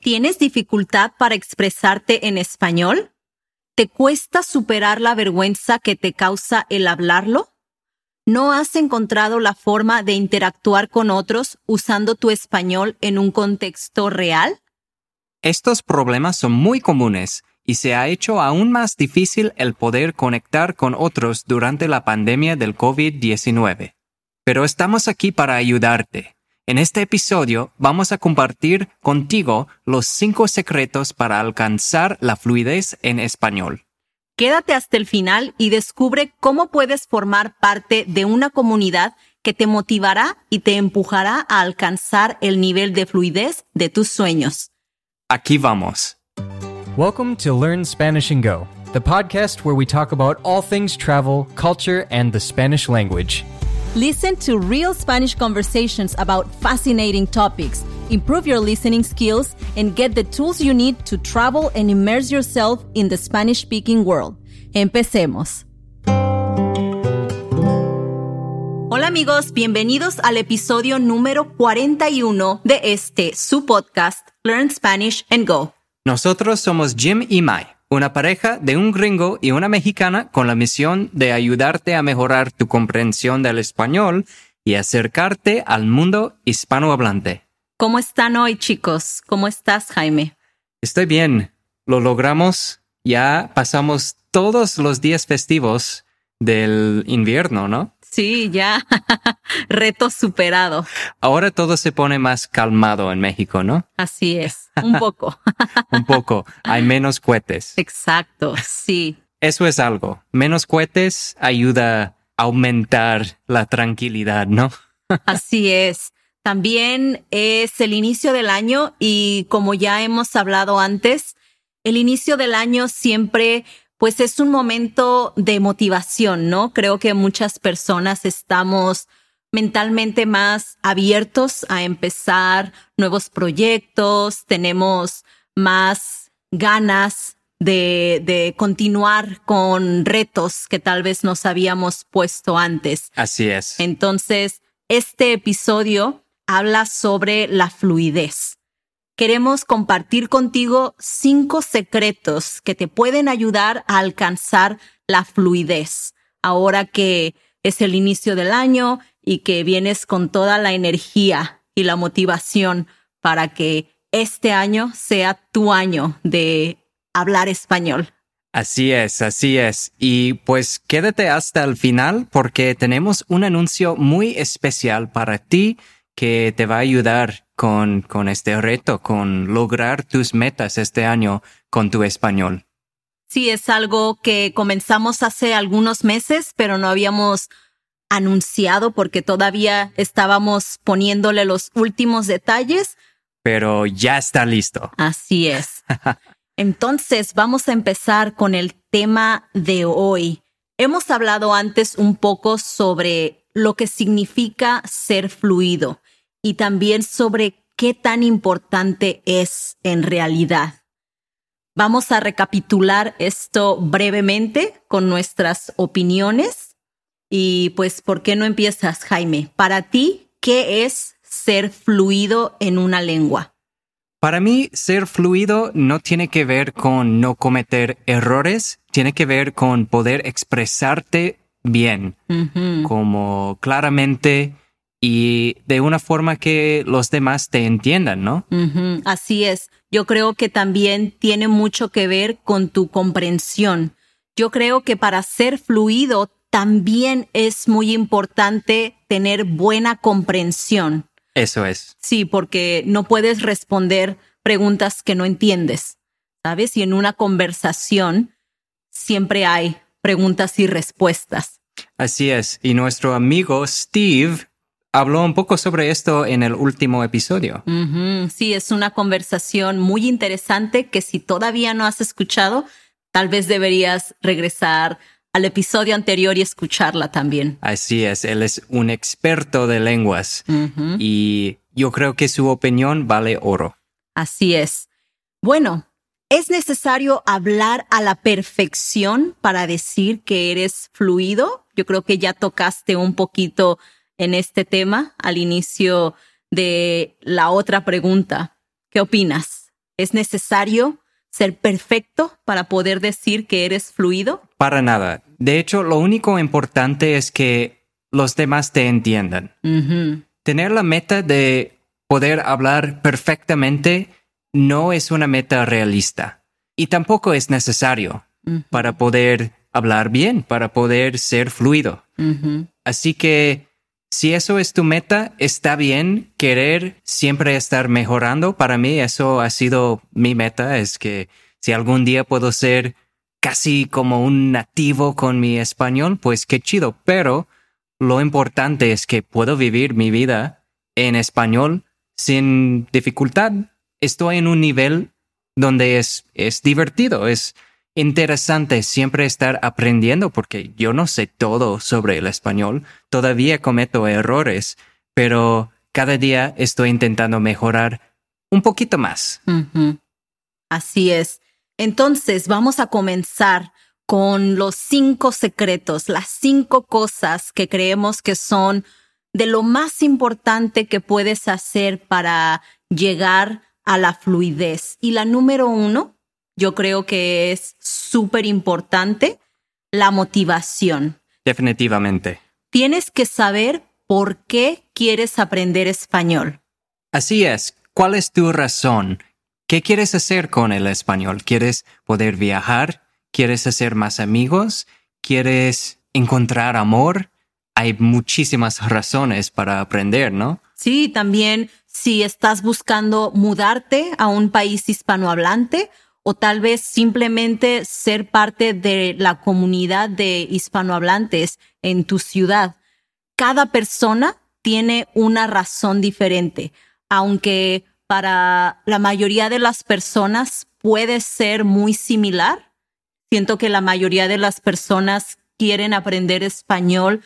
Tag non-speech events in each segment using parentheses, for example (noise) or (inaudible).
¿Tienes dificultad para expresarte en español? ¿Te cuesta superar la vergüenza que te causa el hablarlo? ¿No has encontrado la forma de interactuar con otros usando tu español en un contexto real? Estos problemas son muy comunes y se ha hecho aún más difícil el poder conectar con otros durante la pandemia del COVID-19. Pero estamos aquí para ayudarte. En este episodio vamos a compartir contigo los cinco secretos para alcanzar la fluidez en español. Quédate hasta el final y descubre cómo puedes formar parte de una comunidad que te motivará y te empujará a alcanzar el nivel de fluidez de tus sueños. Aquí vamos. Welcome to Learn Spanish and Go, the podcast where we talk about all things travel, culture, and the Spanish language. Listen to real Spanish conversations about fascinating topics. Improve your listening skills and get the tools you need to travel and immerse yourself in the Spanish speaking world. Empecemos. Hola amigos, bienvenidos al episodio número 41 de este, su podcast, Learn Spanish and Go. Nosotros somos Jim y Mai, una pareja de un gringo y una mexicana con la misión de ayudarte a mejorar tu comprensión del español y acercarte al mundo hispanohablante. ¿Cómo están hoy chicos? ¿Cómo estás Jaime? Estoy bien. Lo logramos. Ya pasamos todos los días festivos del invierno, ¿no? Sí, ya. (laughs) Reto superado. Ahora todo se pone más calmado en México, ¿no? Así es. (laughs) Un poco. (laughs) Un poco. Hay menos cohetes. Exacto. Sí. Eso es algo. Menos cohetes ayuda a aumentar la tranquilidad, ¿no? Así es. También es el inicio del año y como ya hemos hablado antes, el inicio del año siempre pues es un momento de motivación, ¿no? Creo que muchas personas estamos mentalmente más abiertos a empezar nuevos proyectos, tenemos más ganas de, de, continuar con retos que tal vez nos habíamos puesto antes. Así es. Entonces, este episodio habla sobre la fluidez queremos compartir contigo cinco secretos que te pueden ayudar a alcanzar la fluidez. Ahora que es el inicio del año y que vienes con toda la energía y la motivación para que este año sea tu año de hablar español. Así es, así es. Y pues quédate hasta el final porque tenemos un anuncio muy especial para ti que te va a ayudar con, con este reto, con lograr tus metas este año con tu español. Sí, es algo que comenzamos hace algunos meses, pero no habíamos anunciado porque todavía estábamos poniéndole los últimos detalles. Pero ya está listo. Así es. (laughs) Entonces, vamos a empezar con el tema de hoy. Hemos hablado antes un poco sobre lo que significa ser fluido y también sobre qué tan importante es en realidad. Vamos a recapitular esto brevemente con nuestras opiniones. Y pues, ¿por qué no empiezas, Jaime? Para ti, ¿qué es ser fluido en una lengua? Para mí, ser fluido no tiene que ver con no cometer errores, tiene que ver con poder expresarte bien, como claramente y de una forma que los demás te entiendan, ¿no? Así es. Yo creo que también tiene mucho que ver con tu comprensión. Yo creo que para ser fluido también es muy importante tener buena comprensión. Eso es. Sí, porque no puedes responder preguntas que no entiendes, ¿sabes? Y en una conversación siempre hay preguntas y respuestas. Así es. Y nuestro amigo Steve habló un poco sobre esto en el último episodio. Sí, es una conversación muy interesante que si todavía no has escuchado, tal vez deberías regresar al episodio anterior y escucharla también. Así es, él es un experto de lenguas y yo creo que su opinión vale oro. Así es. Bueno, ¿es necesario hablar a la perfección para decir que eres fluido? Yo creo que ya tocaste un poquito en este tema al inicio de la otra pregunta. ¿Qué opinas? ¿Es necesario ser perfecto para poder decir que eres fluido? Para nada. De hecho, lo único importante es que los demás te entiendan. Tener la meta de poder hablar perfectamente no es una meta realista y tampoco es necesario para poder hablar bien, para poder ser fluido. Así que si eso es tu meta, está bien querer siempre estar mejorando. Para mí eso ha sido mi meta, es que si algún día puedo ser casi como un nativo con mi español, pues qué chido. Pero lo importante es que puedo vivir mi vida en español sin dificultad. Estoy en un nivel donde es, es divertido, es interesante siempre estar aprendiendo porque yo no sé todo sobre el español, todavía cometo errores, pero cada día estoy intentando mejorar un poquito más. Así es. Entonces vamos a comenzar con los cinco secretos, las cinco cosas que creemos que son de lo más importante que puedes hacer para llegar a la fluidez. Y la número uno, yo creo que es súper importante, la motivación. Definitivamente. Tienes que saber por qué quieres aprender español. Así es. ¿Cuál es tu razón? ¿Qué quieres hacer con el español? ¿Quieres poder viajar? ¿Quieres hacer más amigos? ¿Quieres encontrar amor? Hay muchísimas razones para aprender, ¿no? Sí, también si estás buscando mudarte a un país hispanohablante o tal vez simplemente ser parte de la comunidad de hispanohablantes en tu ciudad. Cada persona tiene una razón diferente, aunque para la mayoría de las personas puede ser muy similar. Siento que la mayoría de las personas quieren aprender español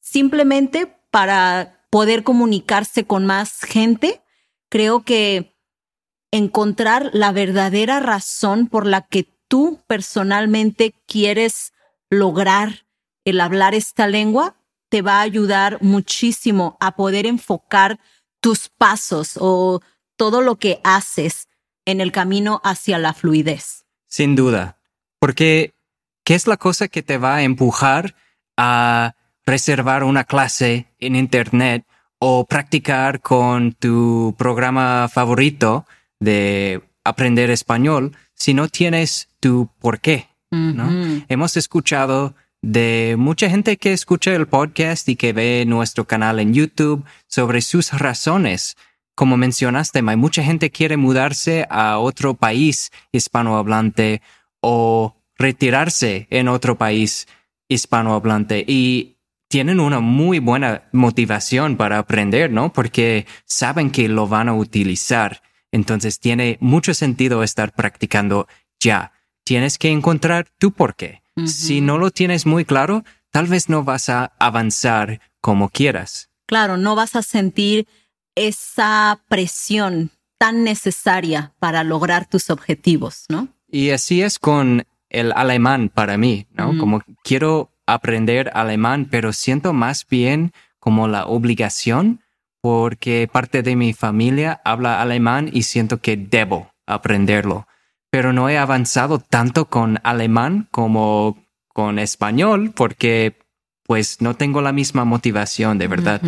simplemente para poder comunicarse con más gente. Creo que encontrar la verdadera razón por la que tú personalmente quieres lograr el hablar esta lengua te va a ayudar muchísimo a poder enfocar tus pasos o todo lo que haces en el camino hacia la fluidez. Sin duda. Porque, ¿qué es la cosa que te va a empujar a reservar una clase en Internet o practicar con tu programa favorito de aprender español si no tienes tu por qué? ¿no? Hemos escuchado de mucha gente que escucha el podcast y que ve nuestro canal en YouTube sobre sus razones. Como mencionaste, hay mucha gente quiere mudarse a otro país hispanohablante o retirarse en otro país hispanohablante y tienen una muy buena motivación para aprender, ¿no? Porque saben que lo van a utilizar. Entonces tiene mucho sentido estar practicando ya. Tienes que encontrar tu por qué. Si no lo tienes muy claro, tal vez no vas a avanzar como quieras. Claro, no vas a sentir esa presión tan necesaria para lograr tus objetivos, ¿no? Y así es con el alemán para mí, ¿no? Como quiero aprender alemán, pero siento más bien como la obligación porque parte de mi familia habla alemán y siento que debo aprenderlo. Pero no he avanzado tanto con alemán como con español porque pues no tengo la misma motivación, de verdad.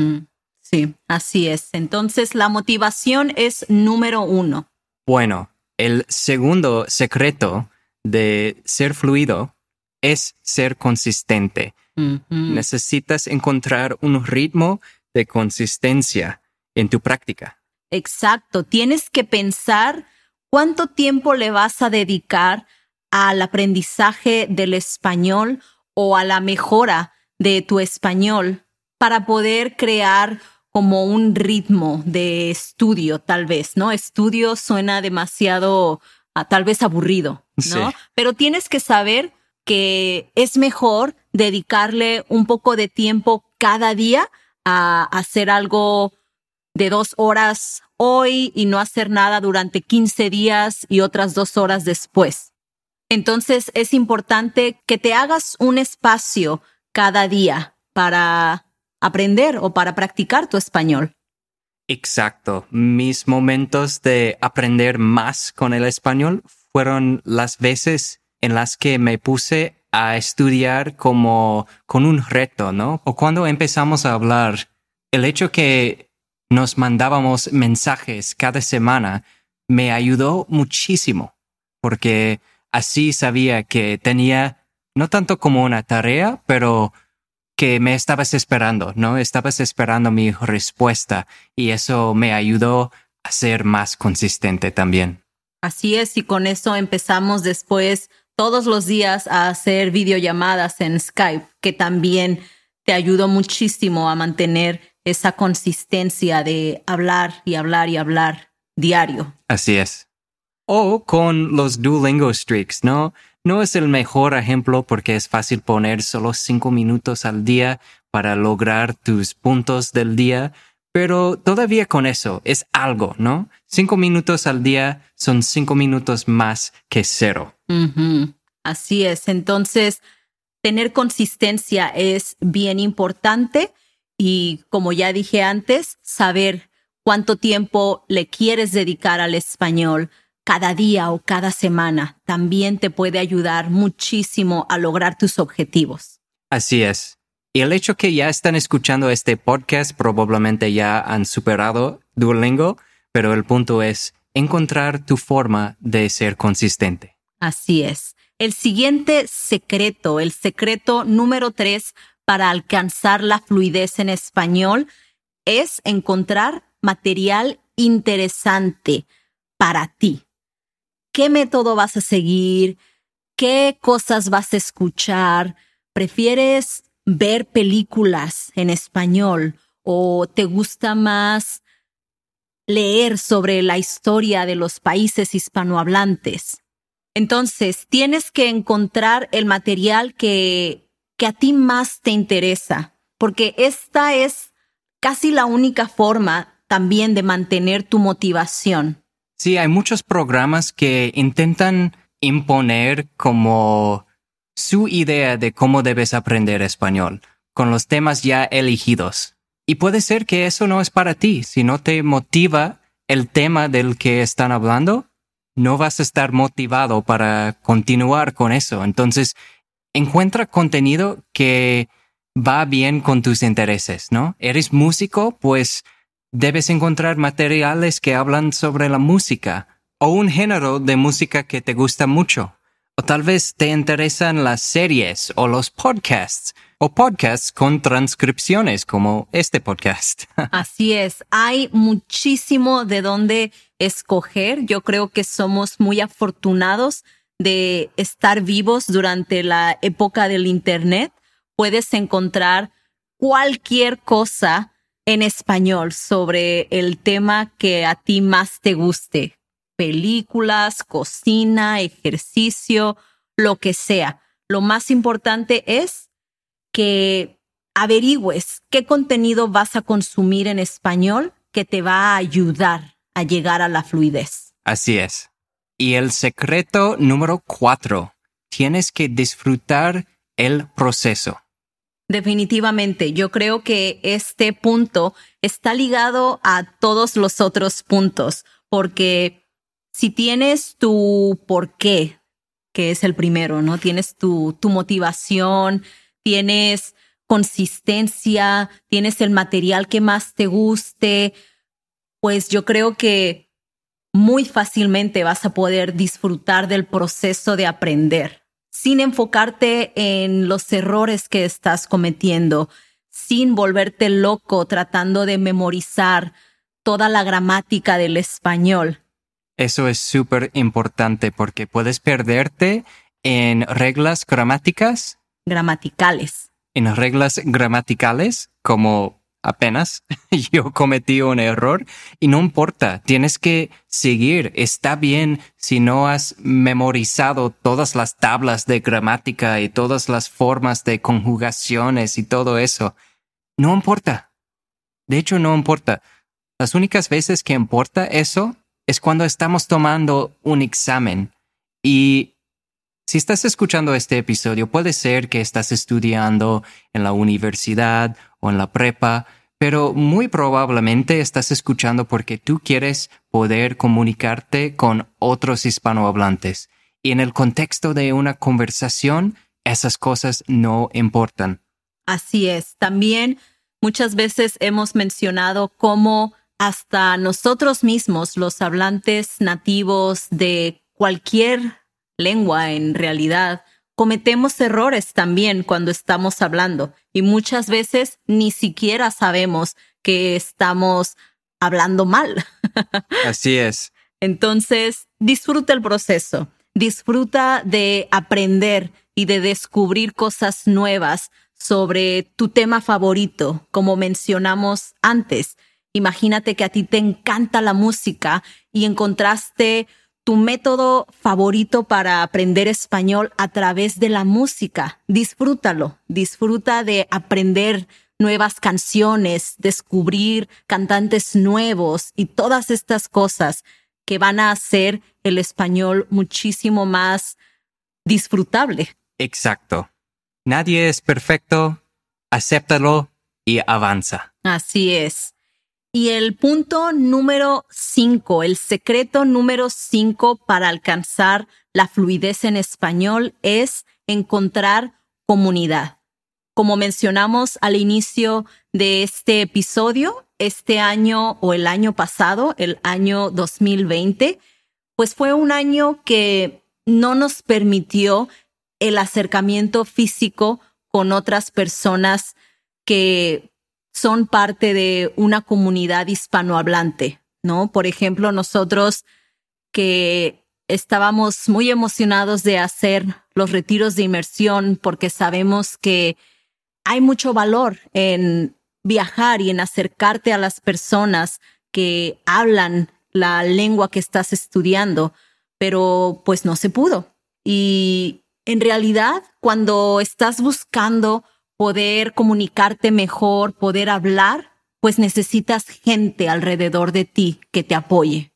Sí, así es. Entonces, la motivación es número uno. Bueno, el segundo secreto de ser fluido es ser consistente. Necesitas encontrar un ritmo de consistencia en tu práctica. Exacto. Tienes que pensar cuánto tiempo le vas a dedicar al aprendizaje del español o a la mejora de tu español para poder crear como un ritmo de estudio, tal vez, ¿no? Estudio suena demasiado, ah, tal vez aburrido, ¿no? Sí. Pero tienes que saber que es mejor dedicarle un poco de tiempo cada día a hacer algo de dos horas hoy y no hacer nada durante 15 días y otras dos horas después. Entonces es importante que te hagas un espacio cada día para aprender o para practicar tu español. Exacto. Mis momentos de aprender más con el español fueron las veces en las que me puse a estudiar como con un reto, ¿no? O cuando empezamos a hablar, el hecho que nos mandábamos mensajes cada semana me ayudó muchísimo, porque así sabía que tenía no tanto como una tarea, pero que me estabas esperando, ¿no? Estabas esperando mi respuesta y eso me ayudó a ser más consistente también. Así es, y con eso empezamos después todos los días a hacer videollamadas en Skype, que también te ayudó muchísimo a mantener esa consistencia de hablar y hablar y hablar diario. Así es. O con los Duolingo Streaks, ¿no? No es el mejor ejemplo porque es fácil poner solo cinco minutos al día para lograr tus puntos del día, pero todavía con eso es algo, ¿no? Cinco minutos al día son cinco minutos más que cero. Así es. Entonces, tener consistencia es bien importante y como ya dije antes, saber cuánto tiempo le quieres dedicar al español cada día o cada semana también te puede ayudar muchísimo a lograr tus objetivos. Así es. Y el hecho que ya están escuchando este podcast probablemente ya han superado Duolingo, pero el punto es encontrar tu forma de ser consistente. Así es. El siguiente secreto, el secreto número tres para alcanzar la fluidez en español es encontrar material interesante para ti. ¿Qué método vas a seguir? ¿Qué cosas vas a escuchar? ¿Prefieres ver películas en español o te gusta más leer sobre la historia de los países hispanohablantes. Entonces, tienes que encontrar el material que, que a ti más te interesa, porque esta es casi la única forma también de mantener tu motivación. Sí, hay muchos programas que intentan imponer como su idea de cómo debes aprender español, con los temas ya elegidos. Y puede ser que eso no es para ti. Si no te motiva el tema del que están hablando, no vas a estar motivado para continuar con eso. Entonces, encuentra contenido que va bien con tus intereses, ¿no? ¿Eres músico? Pues debes encontrar materiales que hablan sobre la música o un género de música que te gusta mucho. O tal vez te interesan las series o los podcasts o podcasts con transcripciones como este podcast. (laughs) Así es, hay muchísimo de dónde escoger. Yo creo que somos muy afortunados de estar vivos durante la época del Internet. Puedes encontrar cualquier cosa en español sobre el tema que a ti más te guste películas, cocina, ejercicio, lo que sea. Lo más importante es que averigües qué contenido vas a consumir en español que te va a ayudar a llegar a la fluidez. Así es. Y el secreto número cuatro, tienes que disfrutar el proceso. Definitivamente, yo creo que este punto está ligado a todos los otros puntos, porque si tienes tu por qué, que es el primero, ¿no? Tienes tu, tu motivación, tienes consistencia, tienes el material que más te guste, pues yo creo que muy fácilmente vas a poder disfrutar del proceso de aprender, sin enfocarte en los errores que estás cometiendo, sin volverte loco tratando de memorizar toda la gramática del español. Eso es súper importante porque puedes perderte en reglas gramáticas. Gramaticales. En reglas gramaticales, como apenas (laughs) yo cometí un error y no importa, tienes que seguir. Está bien si no has memorizado todas las tablas de gramática y todas las formas de conjugaciones y todo eso. No importa. De hecho, no importa. Las únicas veces que importa eso es cuando estamos tomando un examen y si estás escuchando este episodio, puede ser que estás estudiando en la universidad o en la prepa, pero muy probablemente estás escuchando porque tú quieres poder comunicarte con otros hispanohablantes. Y en el contexto de una conversación, esas cosas no importan. Así es. También muchas veces hemos mencionado cómo hasta nosotros mismos, los hablantes nativos de cualquier lengua en realidad, cometemos errores también cuando estamos hablando y muchas veces ni siquiera sabemos que estamos hablando mal. (laughs) Así es. Entonces, disfruta el proceso, disfruta de aprender y de descubrir cosas nuevas sobre tu tema favorito, como mencionamos antes. Imagínate que a ti te encanta la música y encontraste tu método favorito para aprender español a través de la música. Disfrútalo, disfruta de aprender nuevas canciones, descubrir cantantes nuevos y todas estas cosas que van a hacer el español muchísimo más disfrutable. Exacto. Nadie es perfecto, acéptalo y avanza. Así es. Y el punto número cinco, el secreto número cinco para alcanzar la fluidez en español es encontrar comunidad. Como mencionamos al inicio de este episodio, este año o el año pasado, el año 2020, pues fue un año que no nos permitió el acercamiento físico con otras personas que son parte de una comunidad hispanohablante, ¿no? Por ejemplo, nosotros que estábamos muy emocionados de hacer los retiros de inmersión porque sabemos que hay mucho valor en viajar y en acercarte a las personas que hablan la lengua que estás estudiando, pero pues no se pudo. Y en realidad, cuando estás buscando poder comunicarte mejor, poder hablar, pues necesitas gente alrededor de ti que te apoye.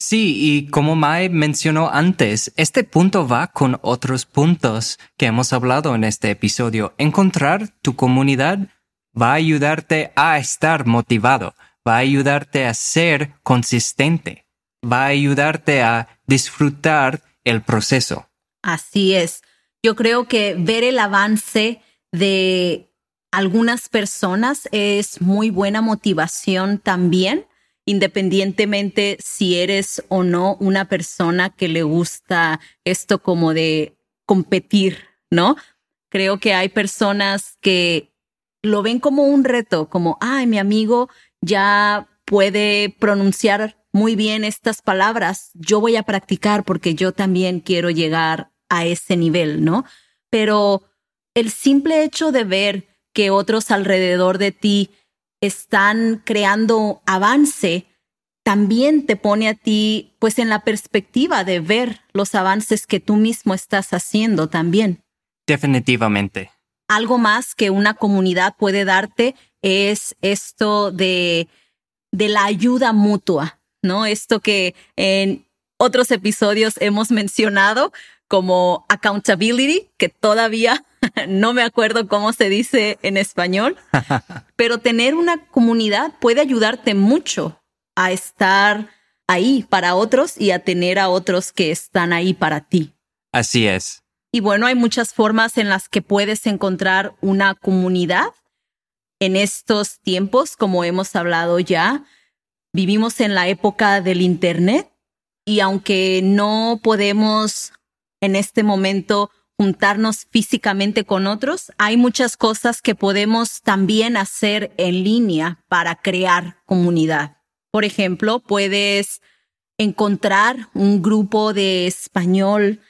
Sí, y como Mae mencionó antes, este punto va con otros puntos que hemos hablado en este episodio. Encontrar tu comunidad va a ayudarte a estar motivado, va a ayudarte a ser consistente, va a ayudarte a disfrutar el proceso. Así es. Yo creo que ver el avance de algunas personas es muy buena motivación también, independientemente si eres o no una persona que le gusta esto como de competir, ¿no? Creo que hay personas que lo ven como un reto, como, ay, mi amigo ya puede pronunciar muy bien estas palabras, yo voy a practicar porque yo también quiero llegar a ese nivel, ¿no? Pero el simple hecho de ver que otros alrededor de ti están creando avance, también te pone a ti pues en la perspectiva de ver los avances que tú mismo estás haciendo también. Definitivamente. Algo más que una comunidad puede darte es esto de, de la ayuda mutua, ¿no? Esto que en otros episodios hemos mencionado como accountability, que todavía (laughs) no me acuerdo cómo se dice en español, (laughs) pero tener una comunidad puede ayudarte mucho a estar ahí para otros y a tener a otros que están ahí para ti. Así es. Y bueno, hay muchas formas en las que puedes encontrar una comunidad en estos tiempos, como hemos hablado ya. Vivimos en la época del Internet y aunque no podemos en este momento juntarnos físicamente con otros, hay muchas cosas que podemos también hacer en línea para crear comunidad. Por ejemplo, puedes encontrar un grupo de español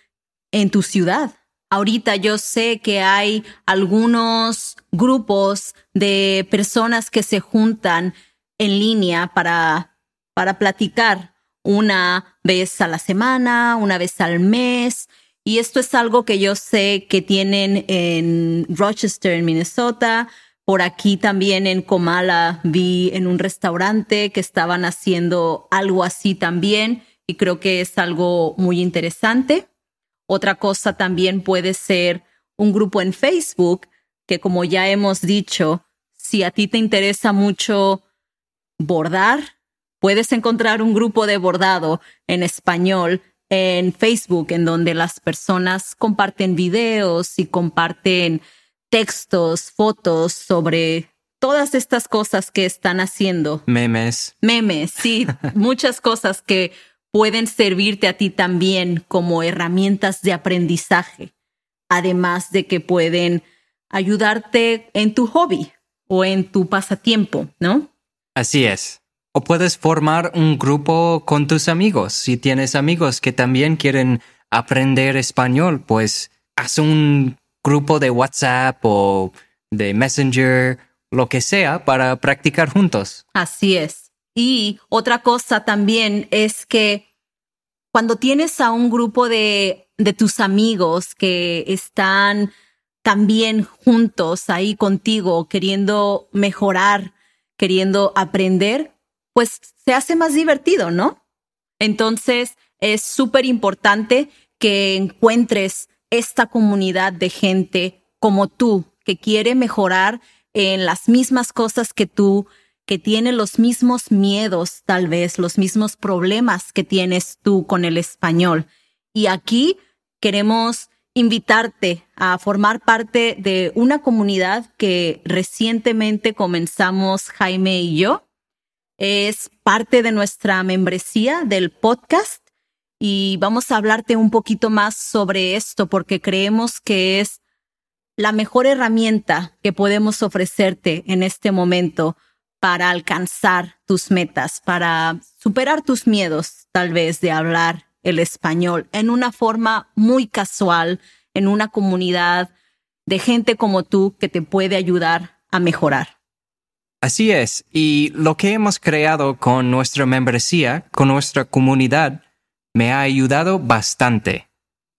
en tu ciudad. Ahorita yo sé que hay algunos grupos de personas que se juntan en línea para, para platicar una vez a la semana, una vez al mes, y esto es algo que yo sé que tienen en Rochester, en Minnesota. Por aquí también en Comala vi en un restaurante que estaban haciendo algo así también y creo que es algo muy interesante. Otra cosa también puede ser un grupo en Facebook que como ya hemos dicho, si a ti te interesa mucho bordar, puedes encontrar un grupo de bordado en español en Facebook, en donde las personas comparten videos y comparten textos, fotos sobre todas estas cosas que están haciendo. Memes. Memes, sí, (laughs) muchas cosas que pueden servirte a ti también como herramientas de aprendizaje, además de que pueden ayudarte en tu hobby o en tu pasatiempo, ¿no? Así es. O puedes formar un grupo con tus amigos. Si tienes amigos que también quieren aprender español, pues haz un grupo de WhatsApp o de Messenger, lo que sea, para practicar juntos. Así es. Y otra cosa también es que cuando tienes a un grupo de, de tus amigos que están también juntos ahí contigo, queriendo mejorar, queriendo aprender, pues se hace más divertido, ¿no? Entonces es súper importante que encuentres esta comunidad de gente como tú, que quiere mejorar en las mismas cosas que tú, que tiene los mismos miedos, tal vez, los mismos problemas que tienes tú con el español. Y aquí queremos invitarte a formar parte de una comunidad que recientemente comenzamos Jaime y yo, es parte de nuestra membresía del podcast y vamos a hablarte un poquito más sobre esto porque creemos que es la mejor herramienta que podemos ofrecerte en este momento para alcanzar tus metas, para superar tus miedos tal vez de hablar el español en una forma muy casual, en una comunidad de gente como tú que te puede ayudar a mejorar. Así es, y lo que hemos creado con nuestra membresía, con nuestra comunidad, me ha ayudado bastante.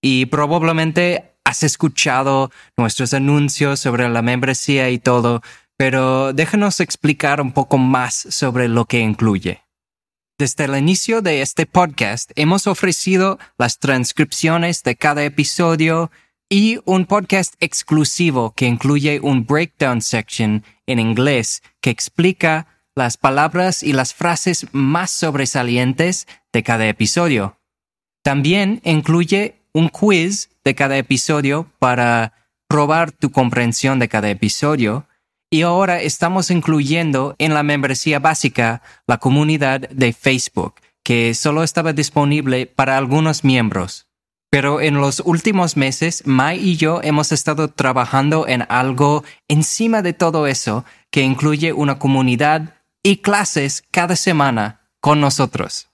Y probablemente has escuchado nuestros anuncios sobre la membresía y todo, pero déjanos explicar un poco más sobre lo que incluye. Desde el inicio de este podcast hemos ofrecido las transcripciones de cada episodio y un podcast exclusivo que incluye un breakdown section en inglés que explica las palabras y las frases más sobresalientes de cada episodio. También incluye un quiz de cada episodio para probar tu comprensión de cada episodio. Y ahora estamos incluyendo en la membresía básica la comunidad de Facebook, que solo estaba disponible para algunos miembros. Pero en los últimos meses, Mai y yo hemos estado trabajando en algo encima de todo eso que incluye una comunidad y clases cada semana con nosotros.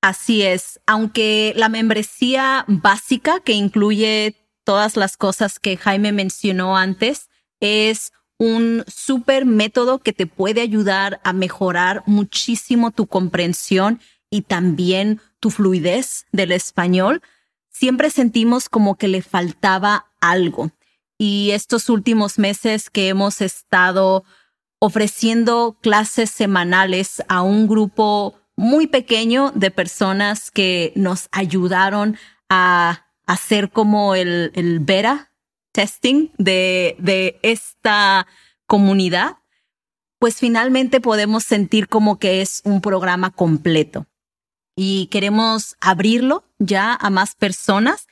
Así es, aunque la membresía básica que incluye todas las cosas que Jaime mencionó antes es un súper método que te puede ayudar a mejorar muchísimo tu comprensión y también tu fluidez del español siempre sentimos como que le faltaba algo. Y estos últimos meses que hemos estado ofreciendo clases semanales a un grupo muy pequeño de personas que nos ayudaron a hacer como el, el beta testing de, de esta comunidad, pues finalmente podemos sentir como que es un programa completo y queremos abrirlo ya a más personas.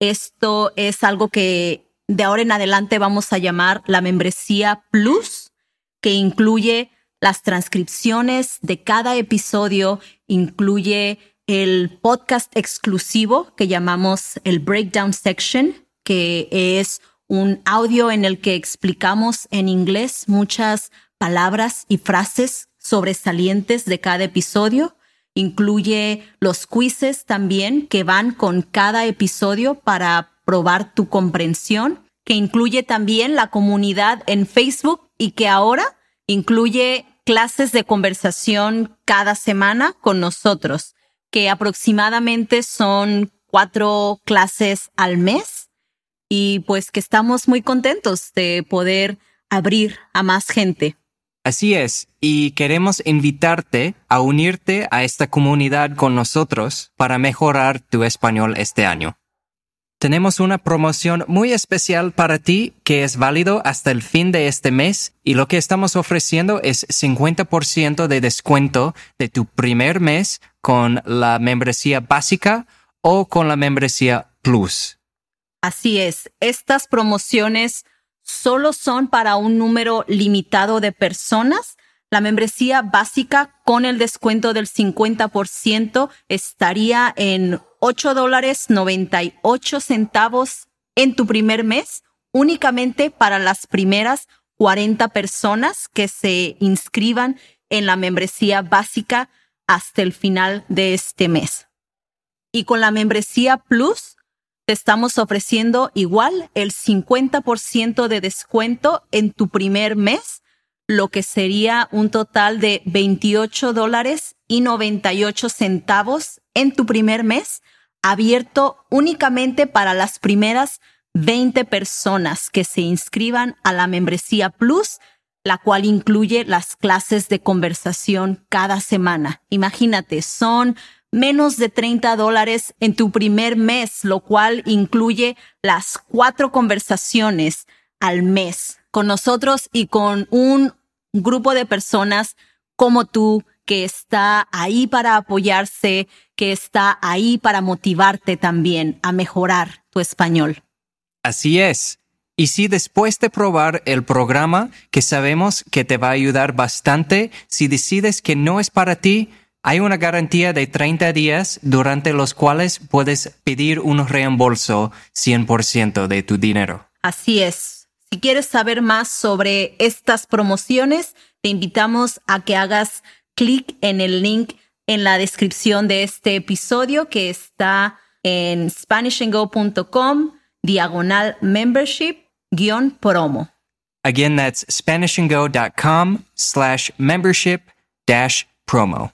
Esto es algo que de ahora en adelante vamos a llamar la membresía Plus, que incluye las transcripciones de cada episodio, incluye el podcast exclusivo que llamamos el Breakdown Section, que es un audio en el que explicamos en inglés muchas palabras y frases sobresalientes de cada episodio. Incluye los quizzes también que van con cada episodio para probar tu comprensión, que incluye también la comunidad en Facebook y que ahora incluye clases de conversación cada semana con nosotros, que aproximadamente son cuatro clases al mes y pues que estamos muy contentos de poder abrir a más gente. Así es, y queremos invitarte a unirte a esta comunidad con nosotros para mejorar tu español este año. tenemos una promoción muy especial para ti que es válido hasta el fin de este mes y lo que estamos ofreciendo es 50% de descuento de tu primer mes con la membresía básica o con la membresía plus. Así es, estas promociones solo son para un número limitado de personas. La membresía básica con el descuento del 50% estaría en 8 dólares 98 centavos en tu primer mes únicamente para las primeras 40 personas que se inscriban en la membresía básica hasta el final de este mes. Y con la membresía Plus, te estamos ofreciendo igual el 50% de descuento en tu primer mes, lo que sería un total de 28 dólares y 98 centavos en tu primer mes abierto únicamente para las primeras 20 personas que se inscriban a la membresía Plus, la cual incluye las clases de conversación cada semana. Imagínate, son menos de 30 dólares en tu primer mes, lo cual incluye las cuatro conversaciones al mes con nosotros y con un grupo de personas como tú que está ahí para apoyarse, que está ahí para motivarte también a mejorar tu español. Así es. Y si después de probar el programa, que sabemos que te va a ayudar bastante, si decides que no es para ti, hay una garantía de 30 días durante los cuales puedes pedir un reembolso 100% de tu dinero. Así es. Si quieres saber más sobre estas promociones, te invitamos a que hagas clic en el link en la descripción de este episodio que está en SpanishAndGo.com diagonal membership guion promo. Again, that's SpanishAndGo.com slash membership dash promo.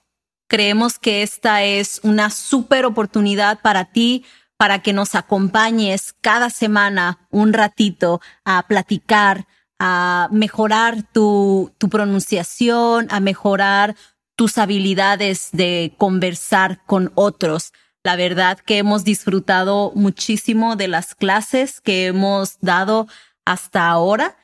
Creemos que esta es una súper oportunidad para ti para que nos acompañes cada semana un ratito a platicar, a mejorar tu, tu pronunciación, a mejorar tus habilidades de conversar con otros. La verdad que hemos disfrutado muchísimo de las clases que hemos dado hasta ahora.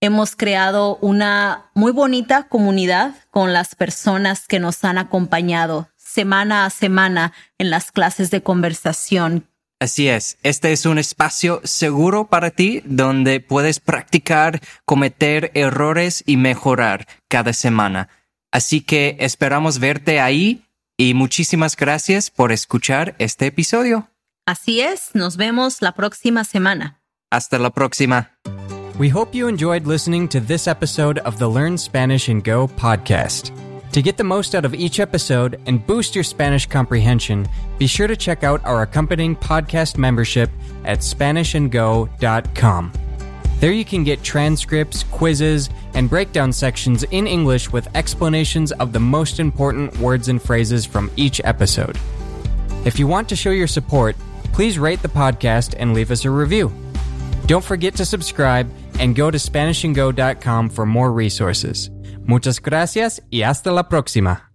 Hemos creado una muy bonita comunidad con las personas que nos han acompañado semana a semana en las clases de conversación Así es, este es un espacio seguro para ti donde puedes practicar, cometer errores y mejorar cada semana. Así que esperamos verte ahí y muchísimas gracias por escuchar este episodio. Así es, nos vemos la próxima semana. Hasta la próxima. We hope you enjoyed listening to this episode of the Learn Spanish and Go podcast. To get the most out of each episode and boost your Spanish comprehension, be sure to check out our accompanying podcast membership at SpanishAndGo.com. There you can get transcripts, quizzes, and breakdown sections in English with explanations of the most important words and phrases from each episode. If you want to show your support, please rate the podcast and leave us a review. Don't forget to subscribe and go to SpanishAndGo.com for more resources. Muchas gracias y hasta la próxima.